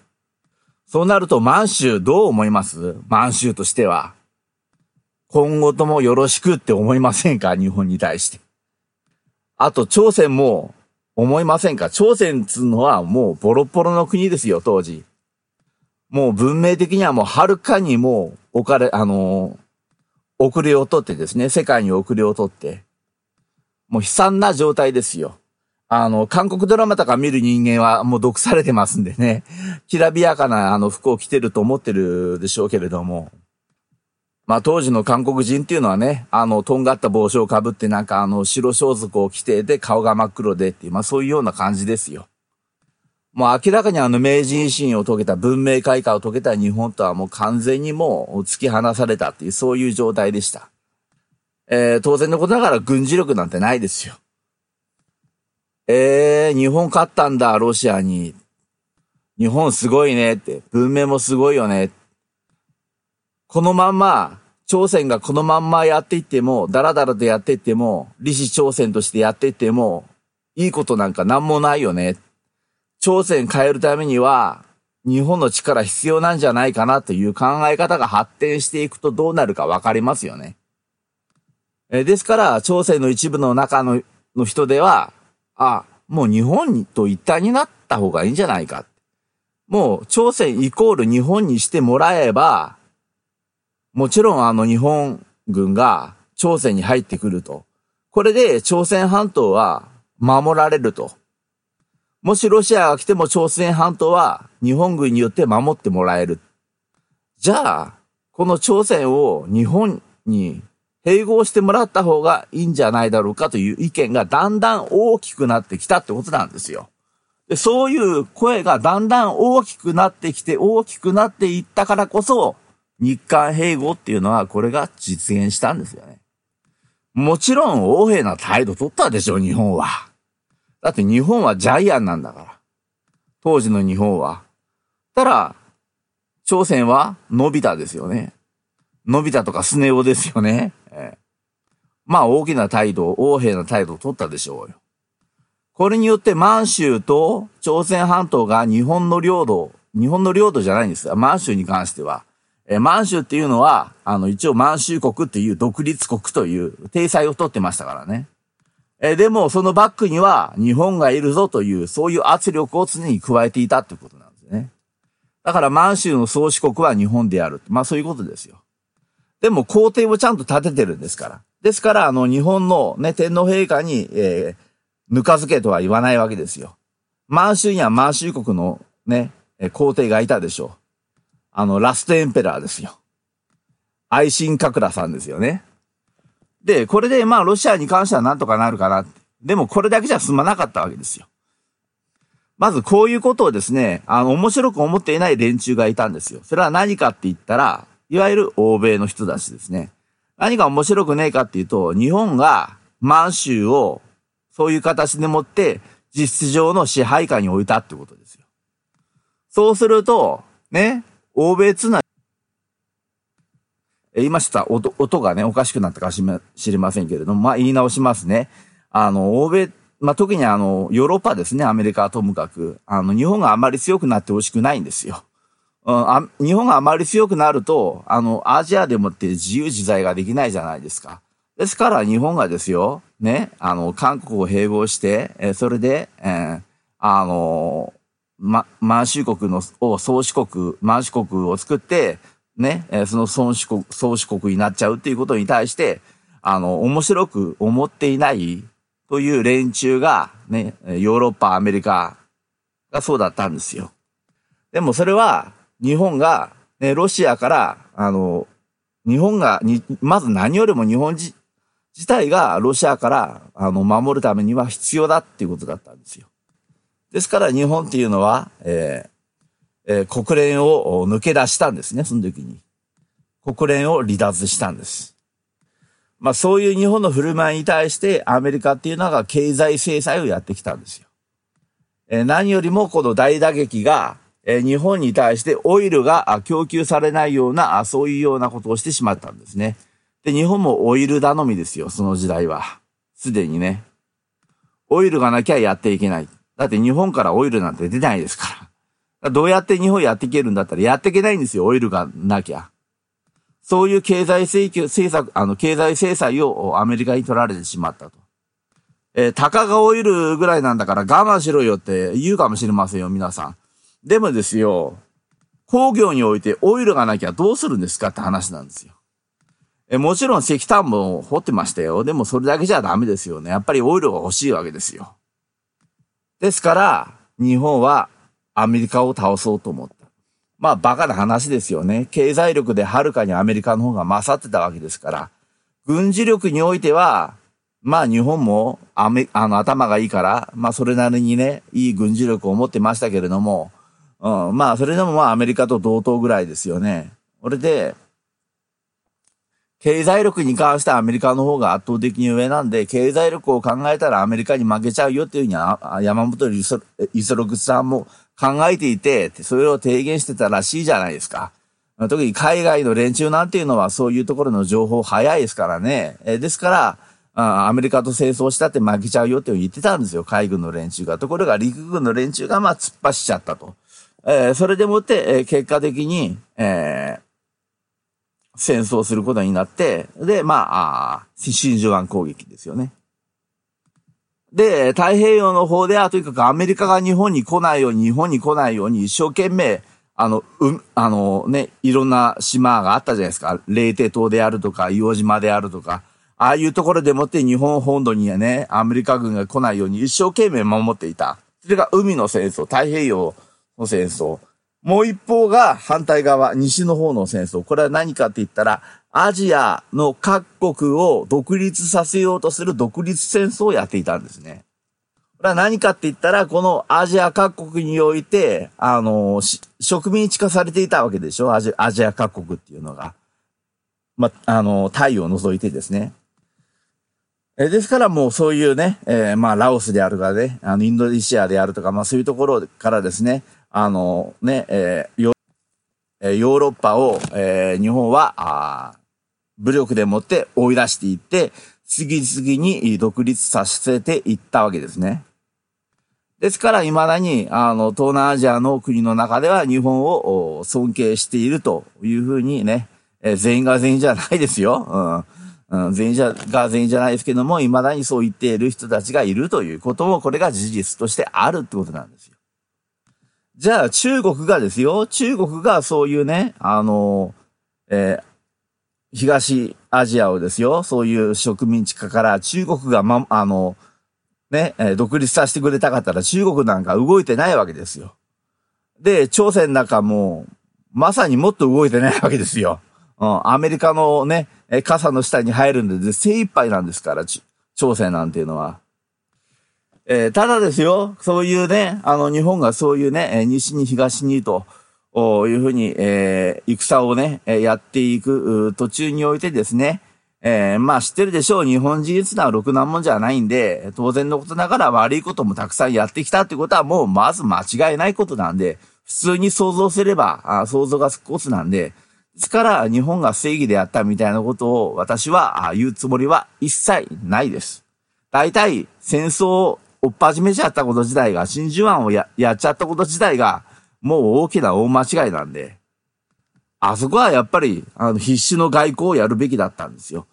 そうなると満州どう思います？満州としては。今後ともよろしくって思いませんか？日本に対して。あと、朝鮮も思いませんか？朝鮮っつうのはもうボロボロの国ですよ、当時。もう文明的にはもうはるかにもうう置かれ、あの、遅れをとってですね、世界に遅れをとって、もう悲惨な状態ですよ。あの、韓国ドラマとか見る人間はもう毒されてますんでね、きらびやかなあの服を着てると思ってるでしょうけれども、まあ当時の韓国人っていうのはね、あの、とんがった帽子をかぶってなんかあの、白装束を着てで顔が真っ黒でっていう、まあそういうような感じですよ。もう明らかにあの明治維新を遂げた文明開化を遂げた日本とはもう完全にもう突き放されたっていうそういう状態でした。えー、当然のことながら軍事力なんてないですよ。えー、日本勝ったんだ、ロシアに。日本すごいねって。文明もすごいよね。このまんま、朝鮮がこのまんまやっていっても、ダラダラとやっていっても、李氏朝鮮としてやっていっても、いいことなんか何もないよね。朝鮮変えるためには、日本の力必要なんじゃないかなという考え方が発展していくとどうなるかわかりますよね。えですから、朝鮮の一部の中のの人では、あ、もう日本と一体になった方がいいんじゃないか。もう朝鮮イコール日本にしてもらえば、もちろんあの日本軍が朝鮮に入ってくると。これで朝鮮半島は守られると。もしロシアが来ても朝鮮半島は日本軍によって守ってもらえる。じゃあ、この朝鮮を日本に併合してもらった方がいいんじゃないだろうかという意見がだんだん大きくなってきたってことなんですよ。でそういう声がだんだん大きくなってきて大きくなっていったからこそ、日韓併合っていうのはこれが実現したんですよね。もちろん横柄な態度取ったでしょ、日本は。だって日本はジャイアンなんだから。当時の日本は。たら、朝鮮は伸びたですよね。伸びたとかスネ夫ですよね。えー、まあ大きな態度、横柄な態度を取ったでしょうよ。これによって満州と朝鮮半島が日本の領土、日本の領土じゃないんです。満州に関しては。え、満州っていうのは、あの、一応満州国っていう独立国という体裁を取ってましたからね。え、でも、そのバックには日本がいるぞという、そういう圧力を常に加えていたってことなんですね。だから満州の宗主国は日本である。まあそういうことですよ。でも皇帝をちゃんと立ててるんですから。ですから、あの、日本のね、天皇陛下に、えー、ぬか漬けとは言わないわけですよ。満州には満州国のね、皇帝がいたでしょう。あの、ラストエンペラーですよ。愛新覚羅さんですよね。で、これでまあロシアに関してはなんとかなるかな。でもこれだけじゃ済まなかったわけですよ。まずこういうことをですね、あの、面白く思っていない連中がいたんですよ。それは何かって言ったら、いわゆる欧米の人たちですね。何が面白くねえかっていうと、日本が満州をそういう形でもって実質上の支配下に置いたってことですよ。そうすると、ね、欧米つな、今ちょっと音音がね、おかしくなったかし知りませんけれども、まあ言い直しますね。あの、欧米、まあ特にあの、ヨーロッパですね、アメリカはともかく、あの、日本があまり強くなってほしくないんですよ。あ日本があまり強くなると、あの、アジアでもって自由自在ができないじゃないですか。ですから日本がですよ、ね、あの、韓国を併合して、えそれで、えー、あの、ま、満州国の、を宗主国、満州国を作って、ね、えその宗主国、宗主国になっちゃうっていうことに対して、あの、面白く思っていないという連中が、ね、ヨーロッパ、アメリカがそうだったんですよ。でもそれは、日本が、ね、ロシアから、あの、日本がに、まず何よりも日本自自体がロシアから、あの、守るためには必要だっていうことだったんですよ。ですから日本っていうのは、えーえー、国連を抜け出したんですね、その時に。国連を離脱したんです。まあそういう日本の振る舞いに対してアメリカっていうのが経済制裁をやってきたんですよ。えー、何よりもこの大打撃がえ日本に対してオイルが供給されないような、そういうようなことをしてしまったんですね。で、日本もオイル頼みですよ、その時代は。すでにね。オイルがなきゃやっていけない。だって日本からオイルなんて出ないですから。どうやって日本やっていけるんだったらやっていけないんですよ、オイルがなきゃ。そういう経済政策、あの、経済制裁をアメリカに取られてしまったと。えー、たかがオイルぐらいなんだから我慢しろよって言うかもしれませんよ、皆さん。でもですよ、工業においてオイルがなきゃどうするんですかって話なんですよ。えもちろん石炭も掘ってましたよ。でもそれだけじゃダメですよね。やっぱりオイルが欲しいわけですよ。ですから、日本はアメリカを倒そうと思った。まあ、バカな話ですよね。経済力ではるかにアメリカの方が勝ってたわけですから。軍事力においては、まあ日本もアメあの頭がいいから、まあそれなりにね、いい軍事力を持ってましたけれども、うん、まあそれでもまあアメリカと同等ぐらいですよね。これで、経済力に関してはアメリカの方が圧倒的に上なんで、経済力を考えたらアメリカに負けちゃうよっていうふうには、山本五十六さんも考えていて、それを提言してたらしいじゃないですか。特に海外の連中なんていうのはそういうところの情報早いですからね。ですから、アメリカと戦争したって負けちゃうよって言ってたんですよ、海軍の連中が。ところが陸軍の連中がまあ突っ走っちゃったと。それでもって、結果的に、えー、戦争することになって、で、まあ、あ真珠湾攻撃ですよね。で、太平洋の方ではとにかくアメリカが日本に来ないように、日本に来ないように一生懸命、あの、うん、あのね、いろんな島があったじゃないですか。レーテ島であるとか、硫黄島であるとか、ああいうところでもって日本本土にはね、アメリカ軍が来ないように一生懸命守っていた。それが海の戦争、太平洋の戦争。もう一方が反対側、西の方の戦争。これは何かって言ったら、アジアの各国を独立させようとする独立戦争をやっていたんですね。これは何かって言ったら、このアジア各国において、あの、植民地化されていたわけでしょ？アジアジア各国っていうのが。ま、あの、タイを除いてですね。えですからもうそういうね、えー、まあ、ラオスであるかね、あの、インドネシアであるとか、まあそういうところからですね、あの、ね、えー、ヨーロッパを、えー、日本は、武力でもって追い出していって、次々に独立させていったわけですね。ですから、未だに、あの、東南アジアの国の中では日本を尊敬しているというふうにね、え、全員が全員じゃないですよ。うん。全員じゃ、が全員じゃないですけども、未だにそう言っている人たちがいるということも、これが事実としてあるってことなんですよ。じゃあ中国がですよ、中国がそういうね、あの、えー、東アジアをですよ、そういう植民地化から中国がま、あの、ね、え、独立させてくれたかったら中国なんか動いてないわけですよ。で、朝鮮なんかも、まさにもっと動いてないわけですよ。うん、アメリカのね、傘の下に入るんで精一杯なんですから、朝鮮なんていうのは。えー、ただですよ、そういうね、あの、日本がそういうね、西に東にと、いうふうに、えー、戦をね、やっていく途中においてですね、えー、まあ知ってるでしょう。日本人ってのはろくなもんじゃないんで、当然のことながら悪いこともたくさんやってきたってことはもうまず間違いないことなんで、普通に想像すれば、あ想像が少しなんで、ですから日本が正義でやったみたいなことを私は言うつもりは一切ないです。大体戦争を追っ始めちゃったこと自体が、真珠湾をや、やっちゃったこと自体が、もう大きな大間違いなんで、あそこはやっぱり、あの、必死の外交をやるべきだったんですよ。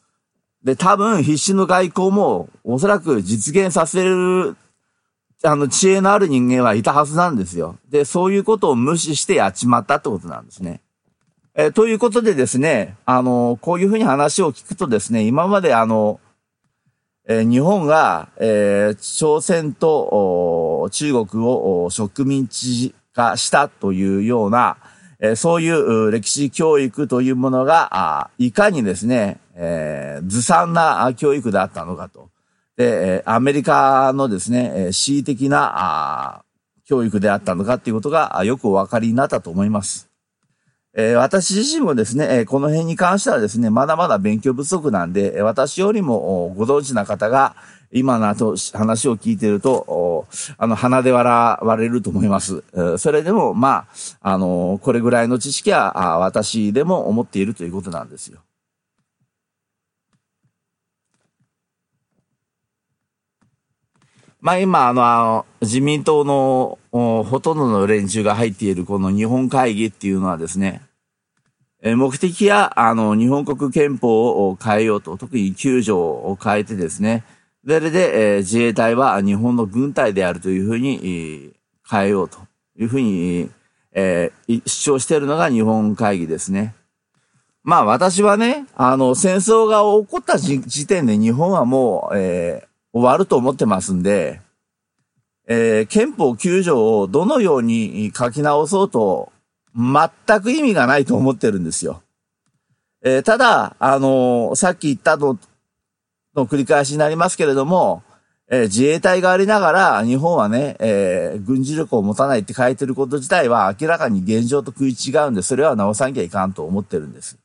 で、多分、必死の外交も、おそらく実現させる、あの、知恵のある人間はいたはずなんですよ。で、そういうことを無視してやっちまったってことなんですね。えということでですね、あの、こういうふうに話を聞くとですね、今まであの、え、日本が、えー、朝鮮と中国を植民地化したというような、えー、そういう歴史教育というものが、いかにですね、えー、ずさんな教育であったのかと。で、アメリカのですね、恣意的な教育であったのかっていうことがよくお分かりになったと思います。えー、私自身もですね、えー、この辺に関してはですね、まだまだ勉強不足なんで、私よりもご存知な方が、今の後話を聞いてると、あの、鼻で笑われると思います。それでも、まあ、あの、これぐらいの知識は、私でも思っているということなんですよ。まあ今、あの、自民党のほとんどの連中が入っているこの日本会議っていうのはですね、目的や、あの、日本国憲法を変えようと、特に9条を変えてですね、それで、え自衛隊は日本の軍隊であるというふうに、変えようというふうに、えー、主張しているのが日本会議ですね。まあ私はね、あの、戦争が起こった時点で日本はもう、えー、終わると思ってますんで、えー、憲法9条をどのように書き直そうと、全く意味がないと思ってるんですよ。えー、ただ、あのさっき言ったの、の繰り返しになりますけれども、えー、自衛隊がありながら、日本はね、えー、軍事力を持たないって書いてること自体は明らかに現状と食い違うんで、それは直さなきゃいかんと思ってるんです。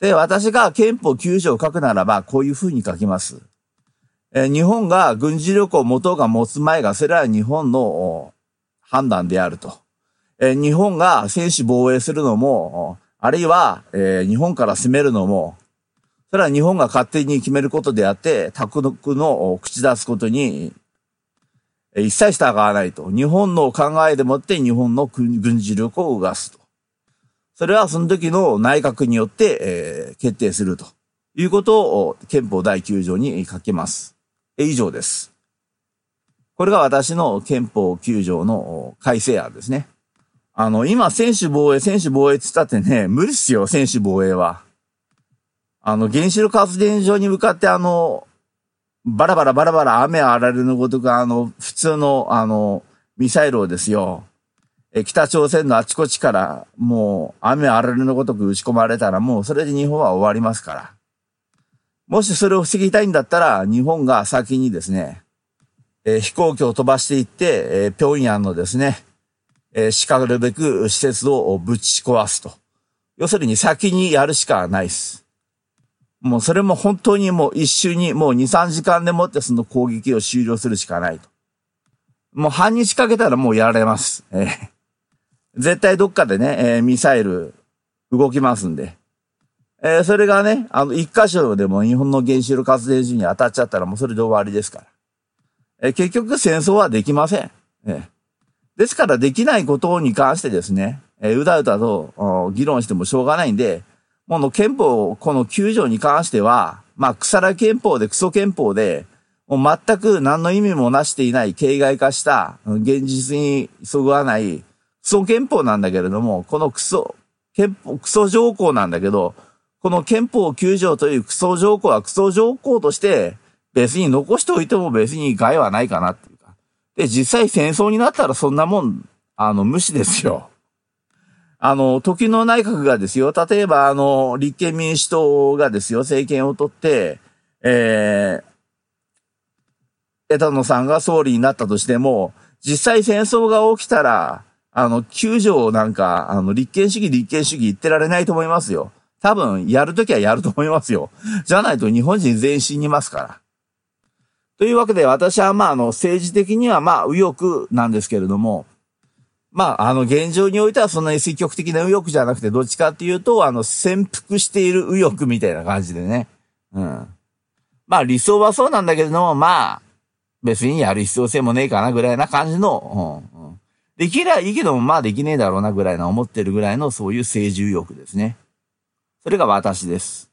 で、私が憲法9条を書くならば、こういうふうに書きます。えー、日本が軍事力を持とうが持つ前が、それは日本の判断であると。えー、日本が戦士防衛するのも、あるいは、えー、日本から攻めるのも、それは日本が勝手に決めることであって、他国の口出すことに一切従わないと。日本の考えでもって日本の軍事力を動かすと。それはその時の内閣によって、えー、決定するということを憲法第9条に書けます。以上です。これが私の憲法9条の改正案ですね。あの、今、選手防衛、選手防衛って言ったってね、無理っすよ、選手防衛は。あの、原子力発電所に向かってあの、バラバラバラバラ雨あられるのごとくあの、普通のあの、ミサイルをですよ、え北朝鮮のあちこちからもう雨あられのごとく撃ち込まれたらもうそれで日本は終わりますから。もしそれを防ぎたいんだったら日本が先にですね、えー、飛行機を飛ばしていって、えー、平壌のですね、えー、叱るべく施設をぶち壊すと。要するに先にやるしかないです。もうそれも本当にもう一瞬にもう2、3時間でもってその攻撃を終了するしかないと。もう半日かけたらもうやられます。えー絶対どっかでね、えー、ミサイル動きますんで。えー、それがね、あの、一箇所でも日本の原子力発電所に当たっちゃったらもうそれで終わりですから。えー、結局戦争はできません。えー、ですからできないことに関してですね、え、うだうだと議論してもしょうがないんで、もの憲法、この9条に関しては、まあ、腐ら憲法でクソ憲法で、もう全く何の意味もなしていない形骸化した現実にそぐわないクソ憲法なんだけれども、このクソ、憲法、クソ条項なんだけど、この憲法9条というクソ条項はクソ条項として別に残しておいても別に害はないかなって。で、実際戦争になったらそんなもん、あの、無視ですよ。あの、時の内閣がですよ、例えばあの、立憲民主党がですよ、政権を取って、えー、枝野さんが総理になったとしても、実際戦争が起きたら、あの、9条なんか、あの、立憲主義、立憲主義言ってられないと思いますよ。多分、やるときはやると思いますよ。じゃないと日本人全員死にますから。というわけで、私はまあ、あの、政治的にはまあ、右翼なんですけれども、まあ、あの、現状においてはそんなに積極的な右翼じゃなくて、どっちかっていうと、あの、潜伏している右翼みたいな感じでね。うん。まあ、理想はそうなんだけれども、まあ、別にやる必要性もねえかなぐらいな感じの、うん、できりゃいいけども、まあできねえだろうなぐらいな思ってるぐらいのそういう政治欲ですね。それが私です。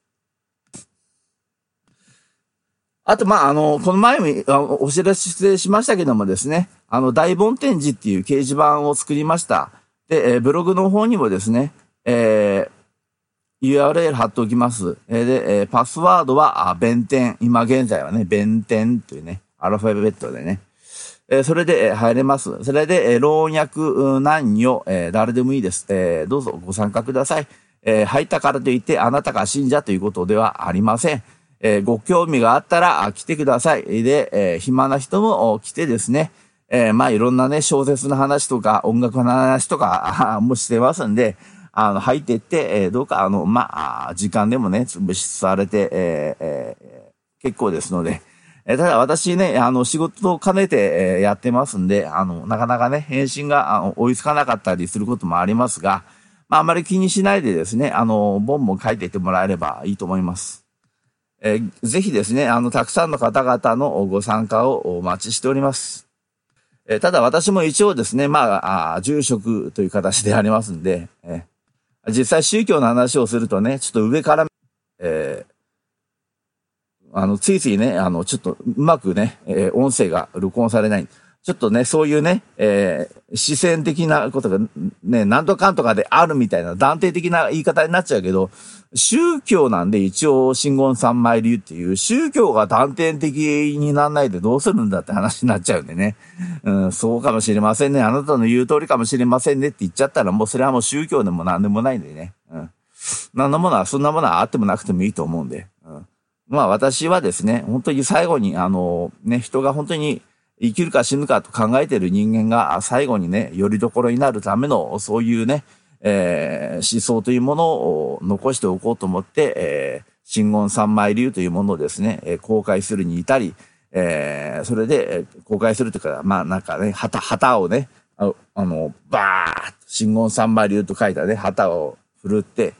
あと、まあ、あの、この前もお知らせしましたけどもですね、あの、大梵天寺っていう掲示板を作りました。で、えブログの方にもですね、えー、URL 貼っておきます。えで、えパスワードは、あ、弁天。今現在はね、弁天というね、アルファベットでね、えー、それで、え、入れます。それで、え、老若男女、え、誰でもいいです。えー、どうぞご参加ください。えー、入ったからといって、あなたが信者ということではありません。えー、ご興味があったら、来てください。で、えー、暇な人も来てですね、えー、まあ、いろんなね、小説の話とか、音楽の話とか、もしてますんで、あの、入ってって、えー、どうか、あの、まあ、時間でもね、潰しされて、えーえー、結構ですので、えただ私ね、あの、仕事を兼ねて、えやってますんで、あの、なかなかね、返信があの追いつかなかったりすることもありますが、まあ、あまり気にしないでですね、あの、ボンボン書いていってもらえればいいと思います。えー、ぜひですね、あの、たくさんの方々のご参加をお待ちしております。えー、ただ私も一応ですね、まあ、あ住職という形でありますんで、え実際宗教の話をするとね、ちょっと上から、え、あの、ついついね、あの、ちょっとうまくね、え、音声が録音されない。ちょっとね、そういうね、えー、視線的なことがね、なんとかんとかであるみたいな断定的な言い方になっちゃうけど、宗教なんで一応真言三昧流っていう宗教が断定的にならないでどうするんだって話になっちゃうんでね。うん、そうかもしれませんね。あなたの言う通りかもしれませんねって言っちゃったらもうそれはもう宗教でも何でもないんでね。うん。何のものは、そんなものはあってもなくてもいいと思うんで。うん。まあ私はですね、本当に最後に、あの、ね、人が本当に生きるか死ぬかと考えている人間が最後にね、よりどころになるための、そういうね、えー、思想というものを残しておこうと思って、えー、真言三昧流というものをですね、えー、公開するに至り、えー、それで、え、公開するというか、まあなんかね、旗、旗をね、ああの、バーッと、真言三昧流と書いたね、旗を振るって、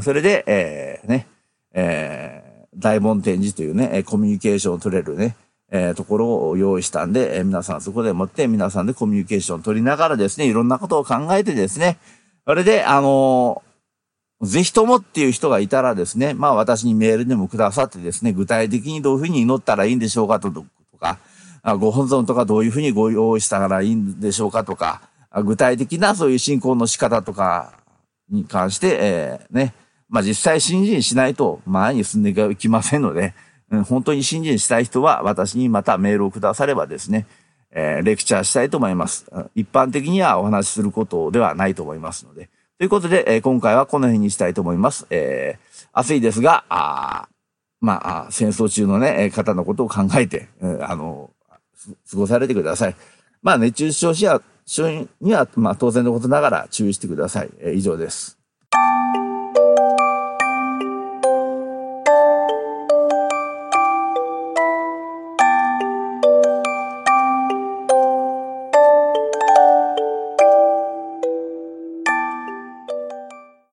それで、えー、ね、えー、大門展示というね、コミュニケーションを取れるね、えー、ところを用意したんで、えー、皆さんそこでもって皆さんでコミュニケーションを取りながらですね、いろんなことを考えてですね、それで、あのー、ぜひともっていう人がいたらですね、まあ私にメールでもくださってですね、具体的にどういうふうに祈ったらいいんでしょうかとか、ご本尊とかどういうふうにご用意したらいいんでしょうかとか、具体的なそういう信仰の仕方とかに関して、えー、ね、まあ実際信心しないと前に進んでいきませんので、本当に信心したい人は私にまたメールをくださればですね、え、レクチャーしたいと思います。一般的にはお話しすることではないと思いますので。ということで、え、今回はこの辺にしたいと思います。えー、暑いですが、あまあ、戦争中のね、方のことを考えて、あの、過ごされてください。まあ、熱中症者には、まあ、当然のことながら注意してください。え、以上です。